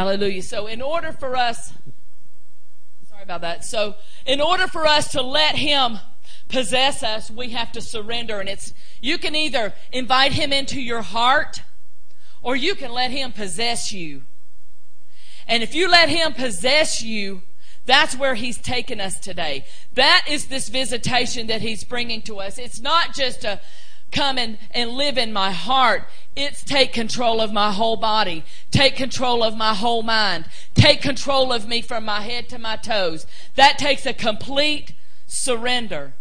Hallelujah. So, in order for us, sorry about that. So, in order for us to let Him possess us, we have to surrender. And it's, you can either invite Him into your heart or you can let Him possess you. And if you let Him possess you, that's where He's taken us today. That is this visitation that He's bringing to us. It's not just a come and, and live in my heart. It's take control of my whole body. Take control of my whole mind. Take control of me from my head to my toes. That takes a complete surrender.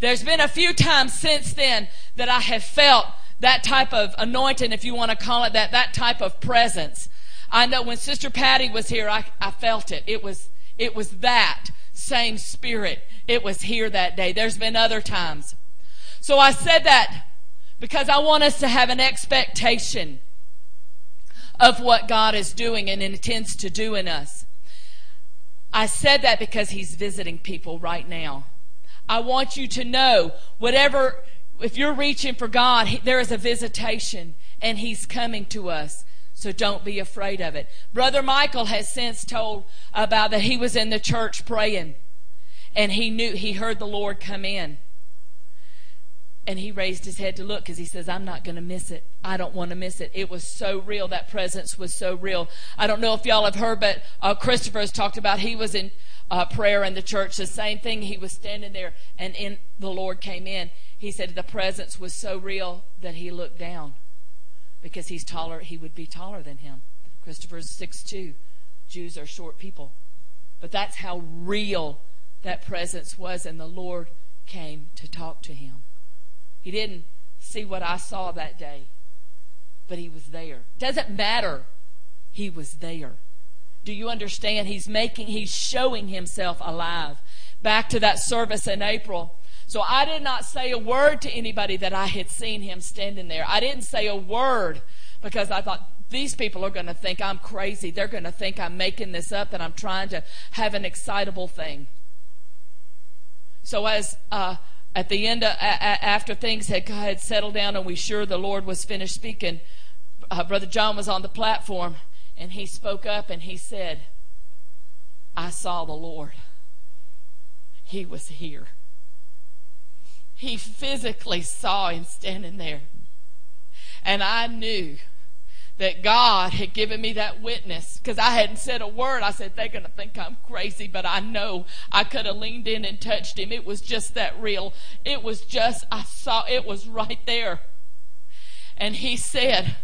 There's been a few times since then that I have felt that type of anointing, if you want to call it that, that type of presence. I know when Sister Patty was here, I, I felt it. It was, it was that same spirit. It was here that day. There's been other times. So I said that because I want us to have an expectation of what God is doing and intends to do in us. I said that because He's visiting people right now. I want you to know whatever if you're reaching for God, there is a visitation and He's coming to us. So don't be afraid of it. Brother Michael has since told about that he was in the church praying and he knew, he heard the Lord come in. And he raised his head to look because he says, I'm not going to miss it. I don't want to miss it. It was so real. That presence was so real. I don't know if y'all have heard, but uh, Christopher has talked about he was in uh, prayer in the church. The same thing. He was standing there and in, the Lord came in he said the presence was so real that he looked down because he's taller, he would be taller than him. Christopher's six two. Jews are short people. But that's how real that presence was, and the Lord came to talk to him. He didn't see what I saw that day, but he was there. Doesn't matter. He was there. Do you understand? He's making, he's showing himself alive. Back to that service in April. So I did not say a word to anybody that I had seen him standing there. I didn't say a word because I thought these people are going to think I'm crazy. They're going to think I'm making this up, and I'm trying to have an excitable thing. So as uh, at the end, of, after things had, had settled down and we sure the Lord was finished speaking, uh, Brother John was on the platform and he spoke up and he said, I saw the Lord. He was here he physically saw him standing there. And I knew that God had given me that witness because I hadn't said a word. I said, they're going to think I'm crazy, but I know I could have leaned in and touched him. It was just that real. It was just, I saw, it was right there. And he said,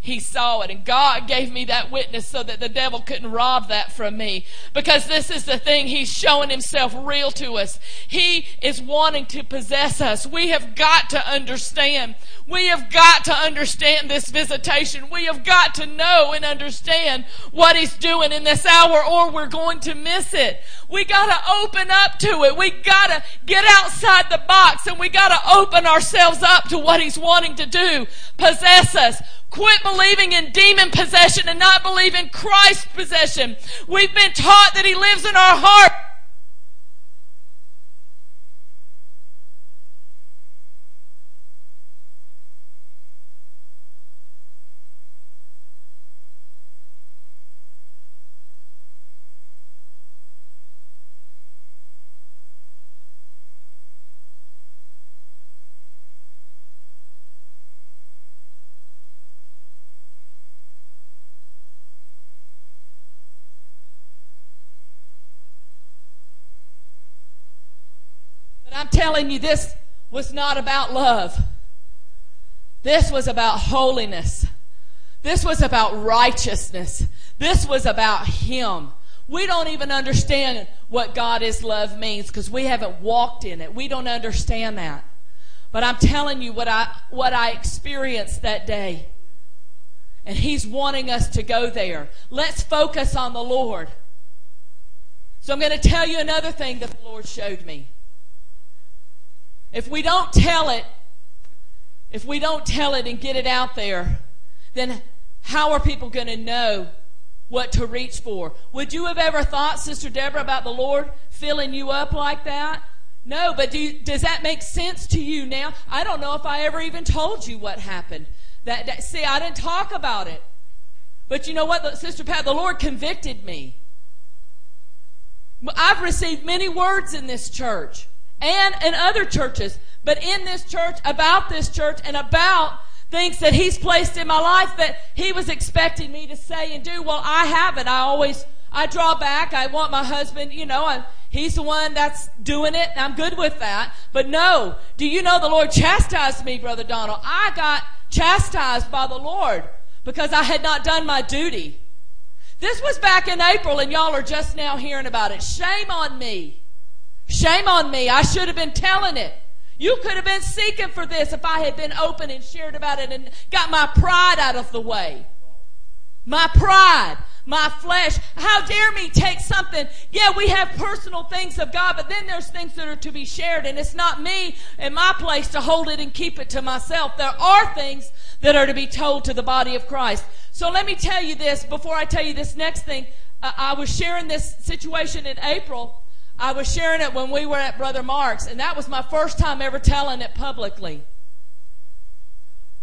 he saw it. And God gave me that witness so that the devil couldn't rob that from me. Because this is the thing, He's showing Himself real to us. He is wanting to possess us. We have got to understand. We have got to understand this visitation. We have got to know and understand what He's doing in this hour or we're going to miss it. We gotta open up to it. We gotta get outside the box and we gotta open ourselves up to what He's wanting to do. Possess us. Quit believing in demon possession and not believe in Christ possession. We've been taught that He lives in our heart. I'm telling you, this was not about love. This was about holiness. This was about righteousness. This was about Him. We don't even understand what God is love means because we haven't walked in it. We don't understand that. But I'm telling you what I, what I experienced that day. And He's wanting us to go there. Let's focus on the Lord. So I'm going to tell you another thing that the Lord showed me. If we don't tell it, if we don't tell it and get it out there, then how are people going to know what to reach for? Would you have ever thought, Sister Deborah, about the Lord filling you up like that? No, but do you, does that make sense to you now? I don't know if I ever even told you what happened. That, that see, I didn't talk about it. But you know what, Sister Pat? The Lord convicted me. I've received many words in this church and in other churches, but in this church, about this church, and about things that He's placed in my life that He was expecting me to say and do. Well, I haven't. I always, I draw back. I want my husband, you know, I, he's the one that's doing it. and I'm good with that. But no, do you know the Lord chastised me, Brother Donald? I got chastised by the Lord because I had not done my duty. This was back in April and y'all are just now hearing about it. Shame on me. Shame on me. I should have been telling it. You could have been seeking for this if I had been open and shared about it and got my pride out of the way. My pride, my flesh. How dare me take something? Yeah, we have personal things of God, but then there's things that are to be shared, and it's not me and my place to hold it and keep it to myself. There are things that are to be told to the body of Christ. So let me tell you this before I tell you this next thing. I was sharing this situation in April I was sharing it when we were at Brother Mark's, and that was my first time ever telling it publicly.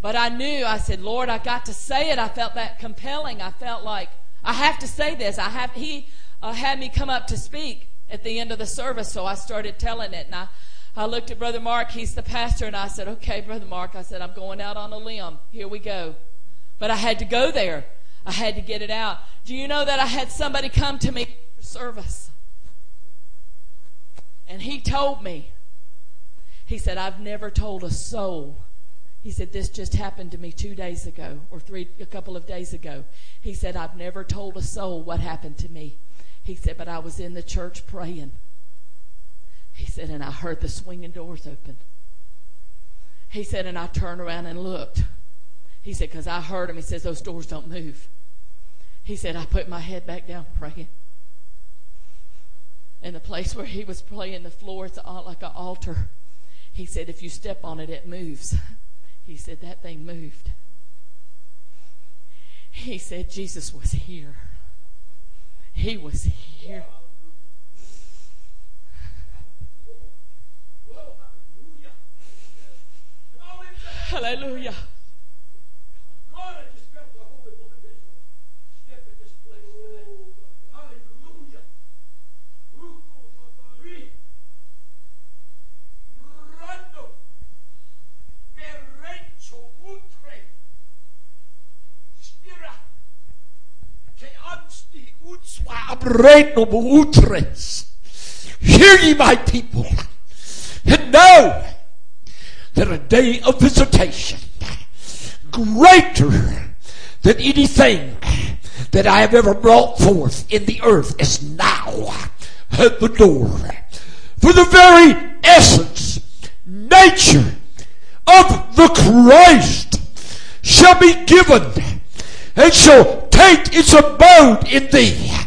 But I knew, I said, Lord, I got to say it. I felt that compelling. I felt like I have to say this. I have. He uh, had me come up to speak at the end of the service, so I started telling it, and I. I looked at Brother Mark, he's the pastor, and I said, Okay, Brother Mark, I said, I'm going out on a limb. Here we go. But I had to go there. I had to get it out. Do you know that I had somebody come to me for service? And he told me, he said, I've never told a soul. He said, This just happened to me two days ago, or three, a couple of days ago. He said, I've never told a soul what happened to me. He said, But I was in the church praying. He said, And I heard the swinging doors open. He said, And I turned around and looked. He said, Because I heard him. He says, Those doors don't move. He said, I put my head back down praying. And the place where he was playing the floor, it's like an altar. He said, if you step on it, it moves. He said, that thing moved. He said, Jesus was here. He was here. Hallelujah. Hear ye, my people, and know that a day of visitation greater than anything that I have ever brought forth in the earth is now at the door. For the very essence, nature of the Christ shall be given and shall take its abode in thee.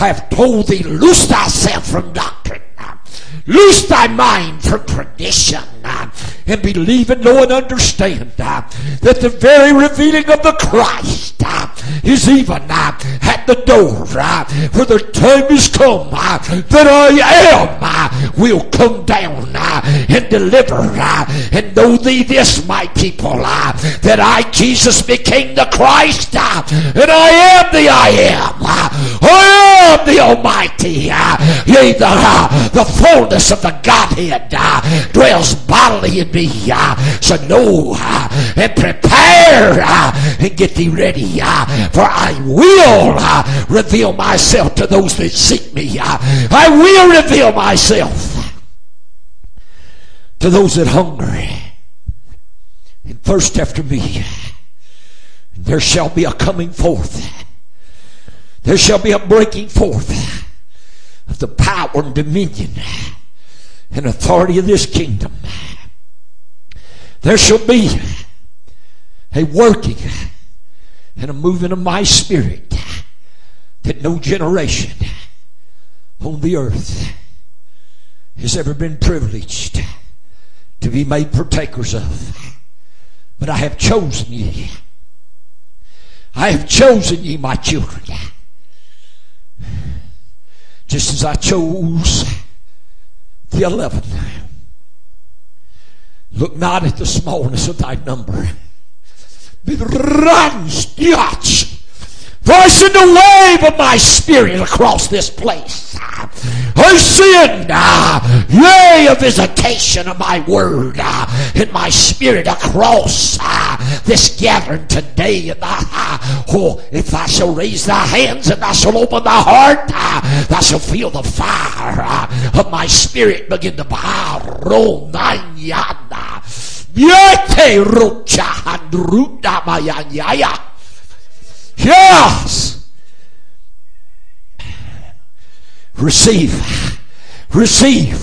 Have told thee, loose thyself from doctrine. Loose thy mind from tradition and believe and know and understand uh, that the very revealing of the Christ uh, is even uh, at the door. For the time is come that I am will come down and deliver. And know thee this, my people, that I, Jesus, became the Christ, and I am the I am. I am the Almighty. Yea, the, the fullness of the Godhead dwells bodily in me. Ah, so know ah, and prepare ah, and get thee ready. For I will reveal myself to those that seek me. I will reveal myself to those that hunger and thirst after me. There shall be a coming forth. There shall be a breaking forth of the power and dominion and authority of this kingdom. There shall be a working and a moving of my spirit that no generation on the earth has ever been privileged to be made partakers of. But I have chosen ye. I have chosen ye, my children. Just as I chose the eleven. Look not at the smallness of thy number. Send the wave of my spirit across this place. I send, uh, yea, a visitation of my word uh, in my spirit across uh, this gathering today. And uh, oh, if thou shalt raise thy hands and thou shalt open thy heart, uh, thou shalt feel the fire uh, of my spirit begin to. Yete rucha handruda mayanyaya. Yes. Receive. Receive.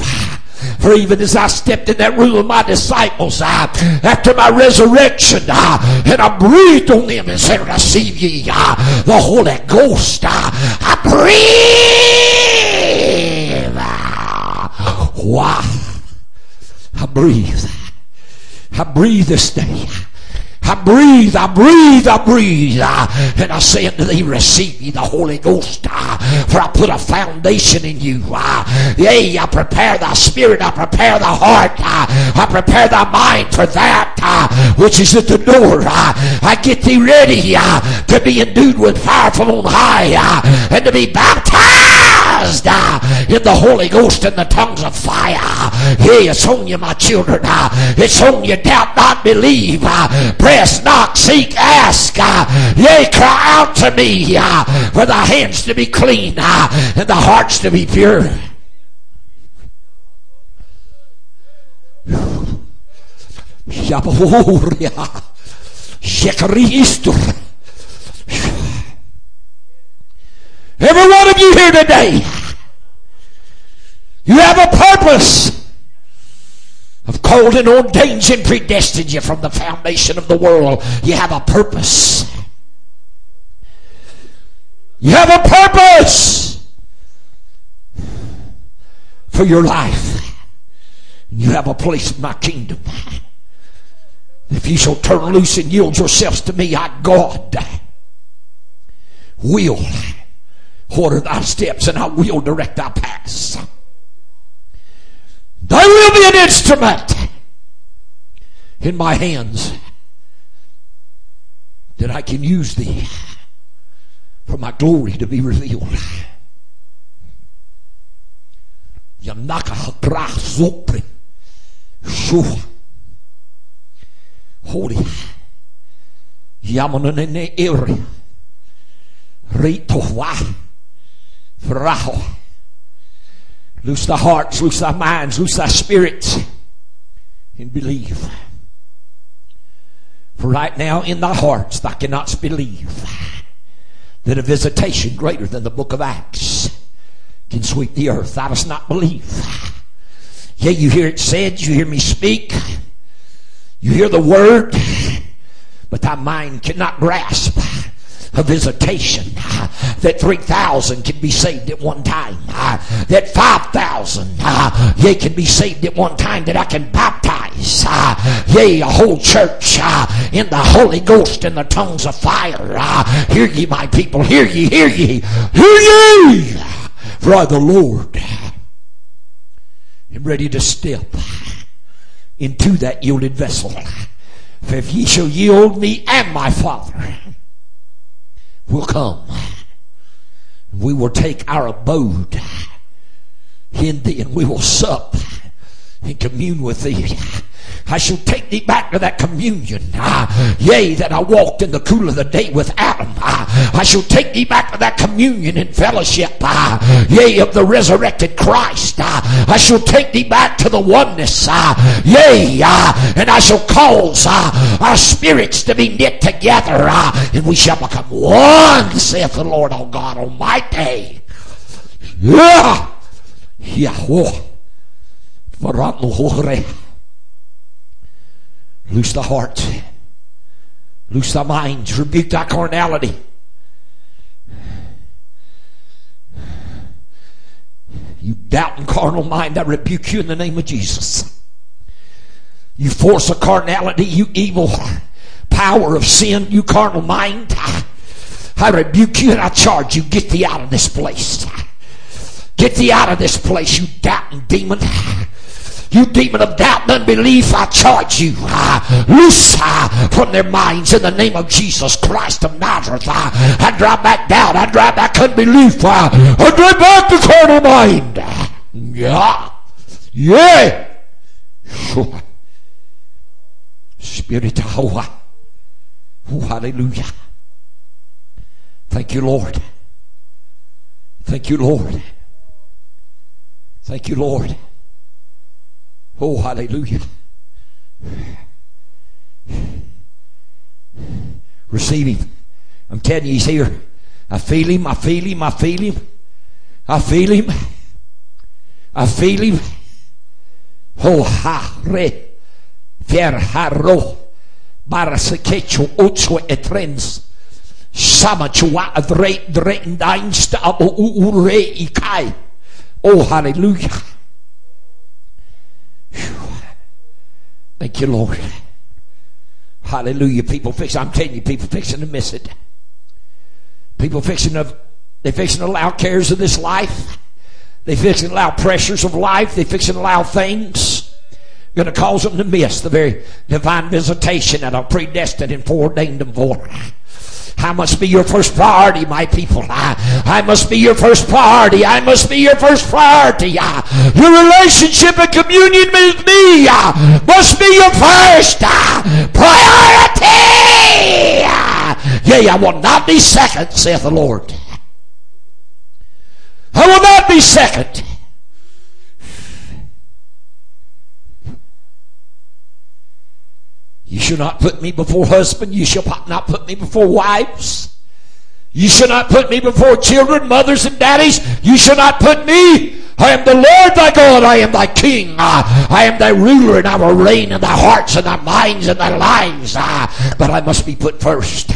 For even as I stepped in that room with my disciples uh, after my resurrection, uh, and I breathed on them and said, Receive ye uh, the Holy Ghost. Uh, I breathe. Wow. I breathe. I breathe this day. I breathe, I breathe, I breathe. And I say unto thee, receive ye the Holy Ghost. For I put a foundation in you. Yea, I prepare thy spirit, I prepare thy heart, I prepare thy mind for that Ah, which is at the door. Ah, I get thee ready ah, to be endued with fire from on high and to be baptized in the Holy Ghost and the tongues of fire. Yea, it's on you, my children. It's on you. Doubt not, believe. Press, knock, seek, ask. Yea, cry out to me for the hands to be clean and the hearts to be pure. Every one of you here today, you have a purpose of called and ordained and predestined you from the foundation of the world. You have a purpose. You have a purpose for your life. You have a place in my kingdom. If you shall turn loose and yield yourselves to me, I, God, will order thy steps and I will direct thy paths. Thy will be an instrument in my hands that I can use thee for my glory to be revealed. Yanaka. Shua. Holy. Yamanane ere. Rito wa. Fraho. Loose the hearts, loose thy minds, loose thy spirits, and believe. For right now in thy hearts thou cannot believe that a visitation greater than the book of Acts can sweep the earth. Thou dost not believe. Yea, you hear it said, you hear me speak, you hear the word, but thy mind cannot grasp a visitation that 3,000 can be saved at one time, that 5,000 yea can be saved at one time, that I can baptize yea a whole church in the Holy Ghost and the tongues of fire. Hear ye, my people, hear ye, hear ye, hear ye, for I, the Lord, am ready to step into that yielded vessel. For if ye shall yield me and my Father, will come. We will take our abode in thee and we will sup and commune with thee. I shall take thee back to that communion. Uh, yea, that I walked in the cool of the day with Adam. Uh, I shall take thee back to that communion and fellowship. Uh, yea, of the resurrected Christ. I shall take thee back to the oneness. yea, and I shall cause our spirits to be knit together and we shall become one, saith the Lord, O God Almighty. Yeah. Yahweh. Loose the heart. Loose the minds. Rebuke thy carnality. You doubt and carnal mind, I rebuke you in the name of Jesus. You force of carnality, you evil power of sin, you carnal mind. I rebuke you and I charge you, get thee out of this place. Get thee out of this place, you doubting demon. You demon of doubt and unbelief, I charge you. Uh, loose uh, from their minds in the name of Jesus Christ of Nazareth. Uh, I drive back doubt. I drive back unbelief. Uh, I drive back the carnal mind. Yeah. Yeah. Sure. Spirit of Oh, hallelujah. Thank you, Lord. Thank you, Lord. Thank you, Lord. Oh, hallelujah. Receive him. I'm telling you, he's here. I feel him. I feel him. I feel him. I feel him. I feel him. Oh, ha, re, ver, ha, ro, barasekecho, ocho, etrens. Sama chua, dre, dre, deinsta, abo, ure, ikai. Oh, hallelujah. Thank you, Lord. Hallelujah. People fix. I'm telling you, people fixing to miss it. People fixing to they fixing to allow cares of this life. They fixing to allow pressures of life. They fixing to allow things going to cause them to miss the very divine visitation that are predestined and foreordained them for. I must be your first priority, my people. I, I must be your first priority. I must be your first priority. Uh, your relationship and communion with me uh, must be your first priority. Yea, I will not be second, saith the Lord. I will not be second. You shall not put me before husband. You shall not put me before wives. You shall not put me before children, mothers, and daddies. You shall not put me. I am the Lord thy God. I am thy king. Uh, I am thy ruler, and I will reign in thy hearts and thy minds and thy lives. Uh, but I must be put first.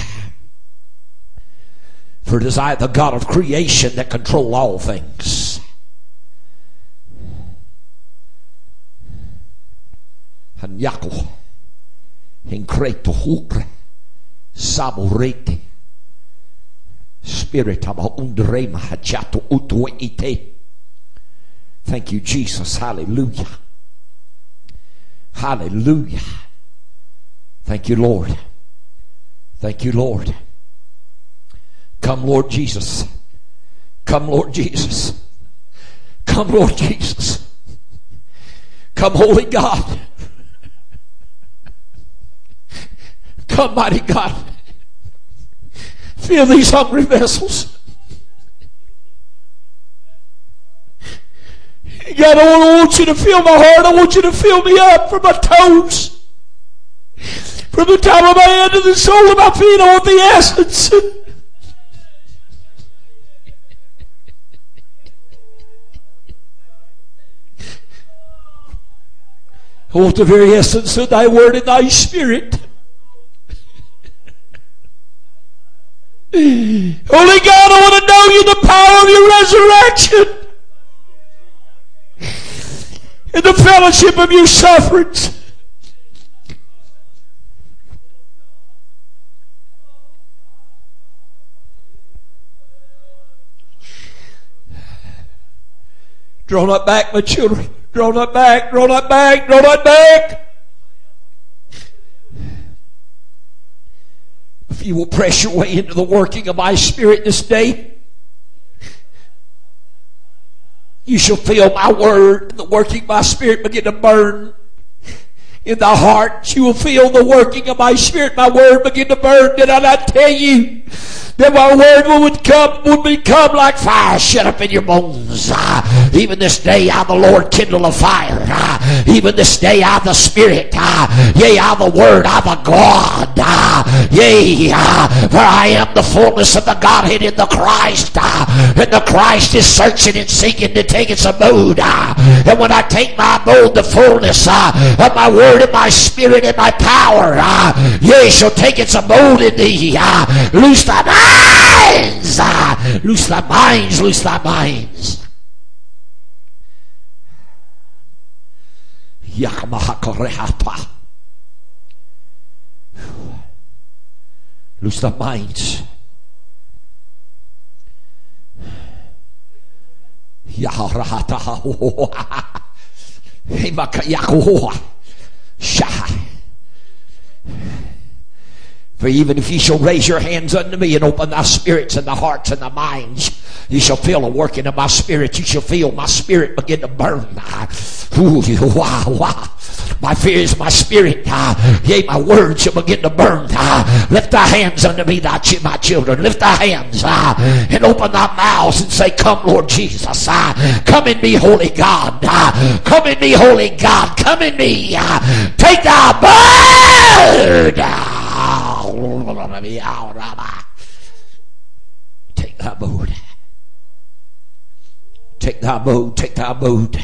For it is I, the God of creation, that control all things. And Yaakov increto hukre saborete spirit aba undrema hachato utwe ite thank you jesus. Hallelujah. Hallelujah. Thank you lord. Thank you lord. Come lord jesus. Come lord jesus. Come lord jesus. Come holy god Come, mighty God. Fill these hungry vessels. God, I want you to fill my heart. I want you to fill me up from my toes. From the top of my head to the sole of my feet, I want the essence. I want the very essence of thy word and thy spirit. Holy God, I want to know you the power of your resurrection and the fellowship of your sufferings. Draw not back, my children. Draw not back, draw not back, draw not back. If you will press your way into the working of my spirit this day, you shall feel my word, and the working of my spirit begin to burn in the heart. You will feel the working of my spirit, my word begin to burn. Did I not tell you that my word would come, would become like fire shut up in your bones. Uh, even this day I the Lord kindle a fire. Uh, even this day I the Spirit. Uh, yea, I the Word, I the God. Yea, for I am the fullness of the Godhead in the Christ. And the Christ is searching and seeking to take its abode. And when I take my abode, the fullness of my Word and my Spirit and my power, uh, yea, shall take its abode in thee. Uh, loose thy minds. Loose thy minds. Loose thy minds. Loose thy minds. 下海。For even if ye shall raise your hands unto me and open thy spirits and the hearts and the minds, you shall feel a working of my spirit. You shall feel my spirit begin to burn. Ooh, wow, wow. My fear is my spirit. yea, my words shall begin to burn. lift thy hands unto me, thy, my children. Lift thy hands ah, and open thy mouths and say, Come, Lord Jesus. Ah, ah, come in me, Holy God. come in me, Holy God. Come in me. take thy bird. Oh, take thy boat. Take thy boat. Take thy boat.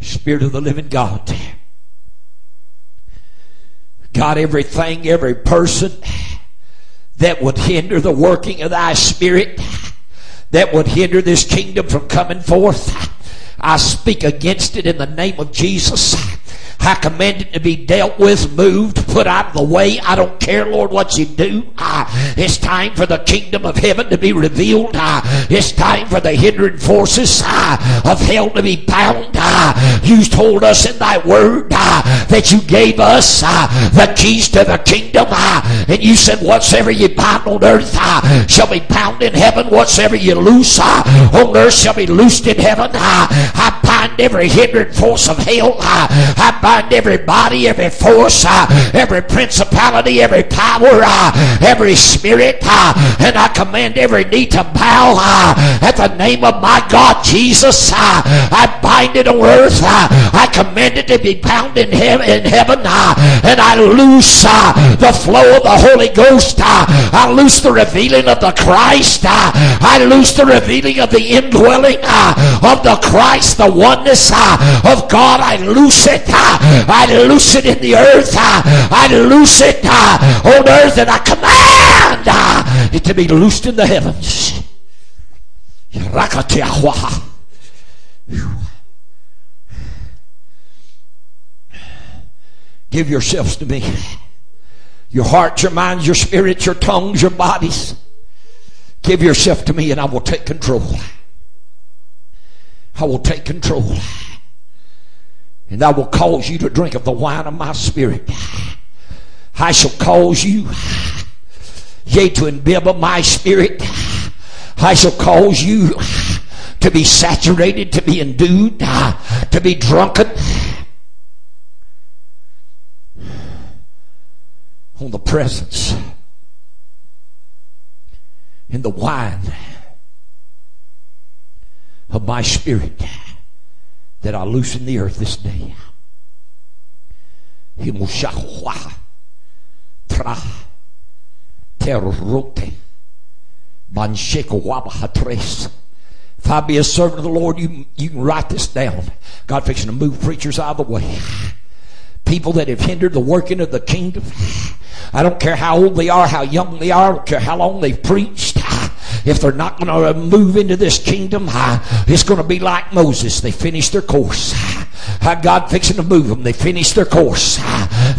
Spirit of the living God. God, everything, every person that would hinder the working of thy spirit, that would hinder this kingdom from coming forth, I speak against it in the name of Jesus. I command it to be dealt with, moved, put out of the way. I don't care, Lord, what you do. It's time for the kingdom of heaven to be revealed. It's time for the hindering forces of hell to be bound. you told us in thy word that you gave us the keys to the kingdom. and you said, whatsoever you bind on earth shall be bound in heaven. Whatsoever you loose on earth shall be loosed in heaven. I every hindering force of hell. I bind bind every body, every force, uh, every principality, every power, uh, every spirit, uh, and I command every knee to bow uh, at the name of my God Jesus. Uh, I bind it on earth. Uh, I command it to be bound in, heaven, in heaven, and I loose the flow of the Holy Ghost. I loose the revealing of the Christ. I loose the revealing of the indwelling of the Christ, the oneness uh, of God. I loose it. Uh, I loose it in the earth. Uh, I loose it on earth and I command it to be loosed in the heavens. Give yourselves to me. Your hearts, your minds, your spirits, your tongues, your bodies. Give yourself to me and I will take control. I will take control and I will cause you to drink of the wine of my spirit. I shall cause you, yea, to imbibe of my spirit. I shall cause you to be saturated, to be endued, to be drunken on the presence in the wine of my spirit that I loose in the earth this day. If I be a servant of the Lord, you, you can write this down. God fixing to move preachers out of the way. People that have hindered the working of the kingdom. I don't care how old they are, how young they are, I don't care how long they've preached if they're not going to uh, move into this kingdom, it's going to be like Moses. They finished their course. God fixing to move them. They finished their course.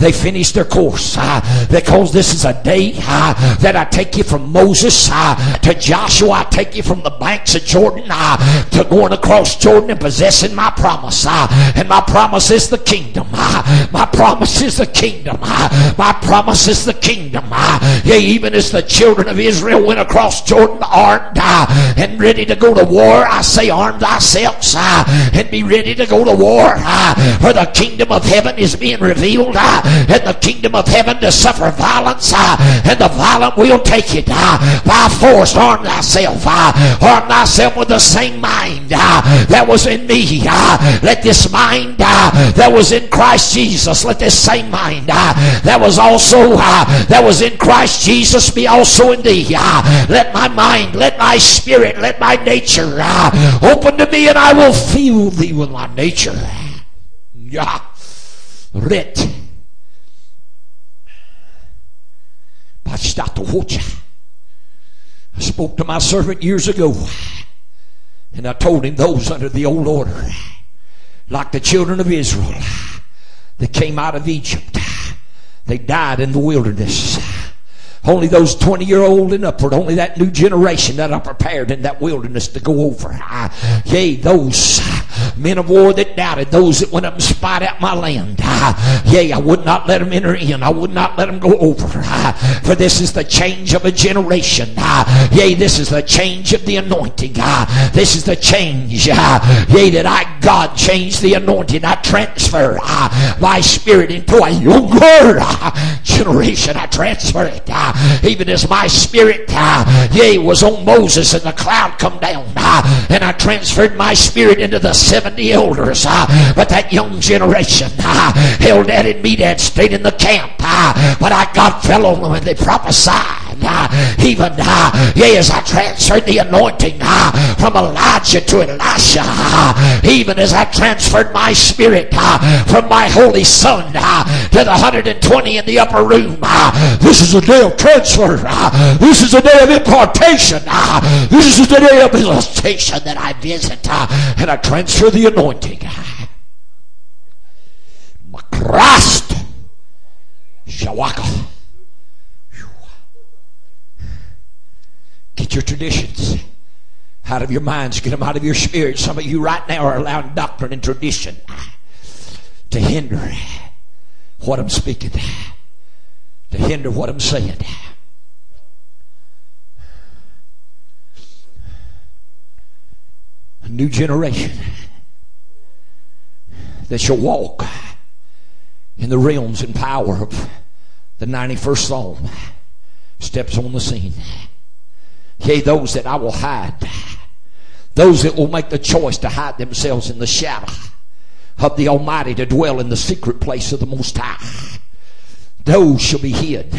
They finished their course. Ah, because this is a day ah, that I take you from Moses ah, to Joshua. I take you from the banks of Jordan to going across Jordan and possessing my promise. And my promise is the kingdom. My promise is the kingdom. My promise is the kingdom. Yeah, even as the children of Israel went across Jordan armed and ready to go to war, I say arm thyself and be ready to go to war for the kingdom of heaven is being revealed and the kingdom of heaven to suffer violence uh, and the violent will take it uh, by force. Arm thyself uh, arm thyself with the same mind that was in me let this mind that was in Christ Jesus let this same mind that was also that was in Christ Jesus be also in thee let my mind let my spirit let my nature open to me and I will fill thee with my nature. Ja, rätt. I spoke to my servant years ago, and I told him those under the old order, like the children of Israel, that came out of Egypt, they died in the wilderness. Only those 20 year old and upward, only that new generation that are prepared in that wilderness to go over. yea, those Men of war that doubted, those that went up and spied out my land. Yea, I would not let them enter in. I would not let them go over. For this is the change of a generation. Yea, this is the change of the anointing. This is the change. Yea, that I, God, change the anointing. I transfer my spirit into a younger generation. I transfer it. Even as my spirit, yea, was on Moses and the cloud come down. And I transferred my spirit into the 70 elders. Ah, but that young generation ah, held that and me that stayed in the camp. Ah, but I got fell on them and they prophesied. Even yea, as I transferred the anointing from Elijah to Elisha, even as I transferred my spirit from my holy son to the 120 in the upper room. This is a day of transfer. This is a day of impartation. This is the day of visitation that I visit and I transfer the anointing. Christ. Shawaka. Get your traditions out of your minds, get them out of your spirit. Some of you right now are allowing doctrine and tradition to hinder what I'm speaking, to hinder what I'm saying. A new generation that shall walk in the realms and power of the 91st Psalm steps on the scene. Yea, those that I will hide, those that will make the choice to hide themselves in the shadow of the Almighty to dwell in the secret place of the Most High, those shall be hid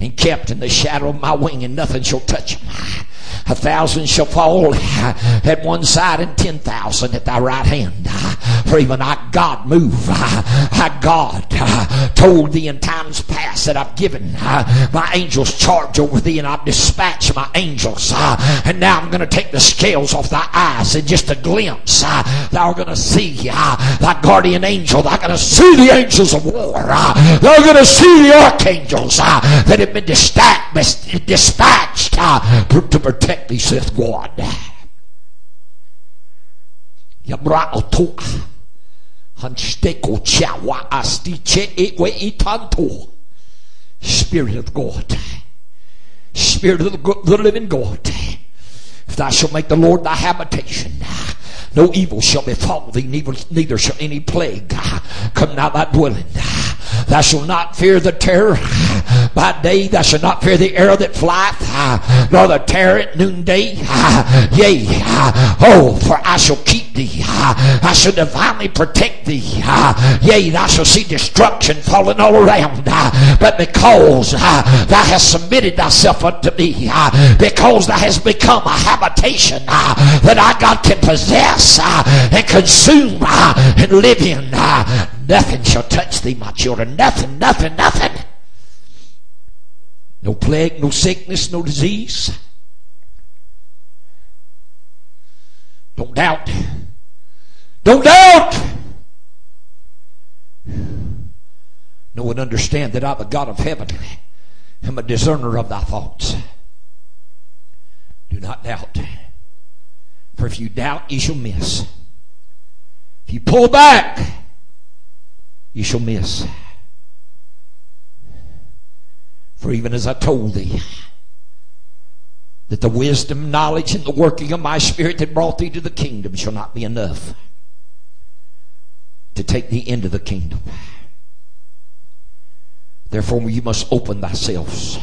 and kept in the shadow of my wing, and nothing shall touch them. A thousand shall fall at one side and ten thousand at thy right hand. For even I, God, move. I, God, told thee in times past that I've given my angels charge over thee and I've dispatched my angels. And now I'm going to take the scales off thy eyes in just a glimpse. Thou are going to see thy guardian angel. Thou are going to see the angels of war. Thou are going to see the archangels that have been dispatched to protect protect thee, saith God. Spirit of God. Spirit of the living God. If thou shalt make the Lord thy habitation, no evil shall befall thee, neither, neither shall any plague ah, come nigh thy dwelling. Ah. Thou shalt not fear the terror ah. by day, thou shalt not fear the arrow that flieth, nor the terror at noonday. Yea, oh, for I shall keep thee, I shall divinely protect thee. Yea, thou shalt see destruction falling all around, but because thou hast submitted thyself unto me, because thou hast become a habitation that I God can possess Uh, uh, and consume and live in, uh, nothing shall touch thee, my children. Nothing, nothing, nothing. No plague, no sickness, no disease. Don't doubt. Don't doubt. Know and understand that I'm the God of heaven. I'm a discerner of thy thoughts. Do not doubt. For if you doubt, you shall miss. If you pull back, you shall miss. For even as I told thee, that the wisdom, knowledge, and the working of my spirit that brought thee to the kingdom shall not be enough to take thee into the kingdom. Therefore, you must open thyself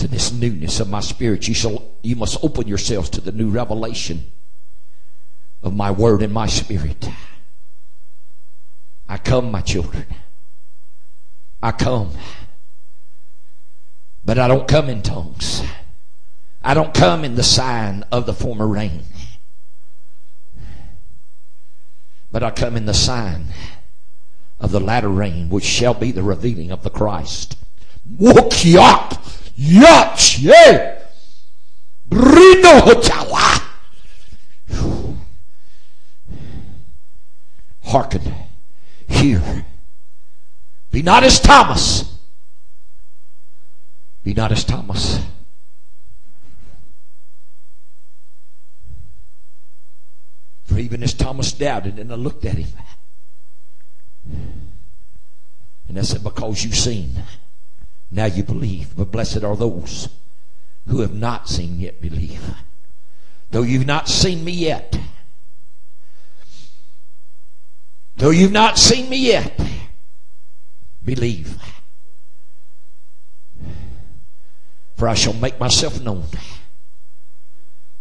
to this newness of my spirit. You shall you must open yourselves to the new revelation of my word and my spirit. I come, my children. I come. But I don't come in tongues. I don't come in the sign of the former rain. But I come in the sign of the latter rain, which shall be the revealing of the Christ. Hearken. Hear. Be not as Thomas. Be not as Thomas. For even as Thomas doubted, and I looked at him. And I said, Because you've seen, now you believe. But blessed are those who have not seen yet believe. Though you've not seen me yet, though you've not seen me yet, believe. For I shall make myself known.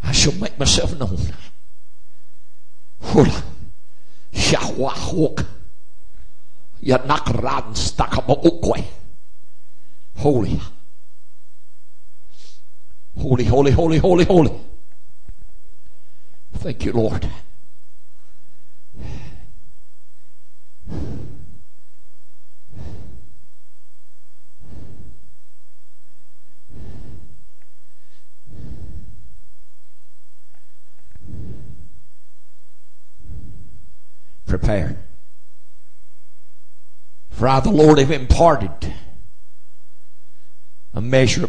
I shall make myself known. Hula. Yanakran stakamaukwe. Holy. Holy, holy, holy, holy, holy. Thank you, Lord. Prepare. For I, the Lord, have imparted a measure